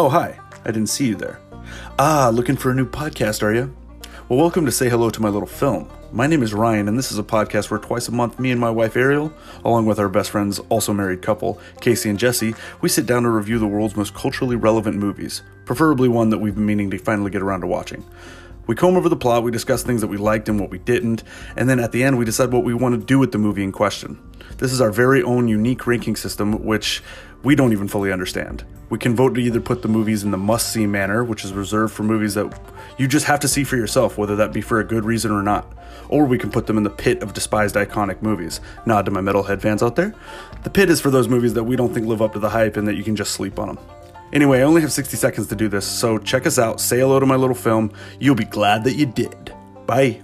Oh, hi. I didn't see you there. Ah, looking for a new podcast, are you? Well, welcome to Say Hello to My Little Film. My name is Ryan, and this is a podcast where twice a month, me and my wife Ariel, along with our best friends, also married couple, Casey and Jesse, we sit down to review the world's most culturally relevant movies, preferably one that we've been meaning to finally get around to watching. We comb over the plot, we discuss things that we liked and what we didn't, and then at the end, we decide what we want to do with the movie in question. This is our very own unique ranking system, which we don't even fully understand. We can vote to either put the movies in the must see manor, which is reserved for movies that you just have to see for yourself, whether that be for a good reason or not. Or we can put them in the pit of despised iconic movies. Nod to my metalhead fans out there. The pit is for those movies that we don't think live up to the hype and that you can just sleep on them. Anyway, I only have 60 seconds to do this, so check us out. Say hello to my little film. You'll be glad that you did. Bye.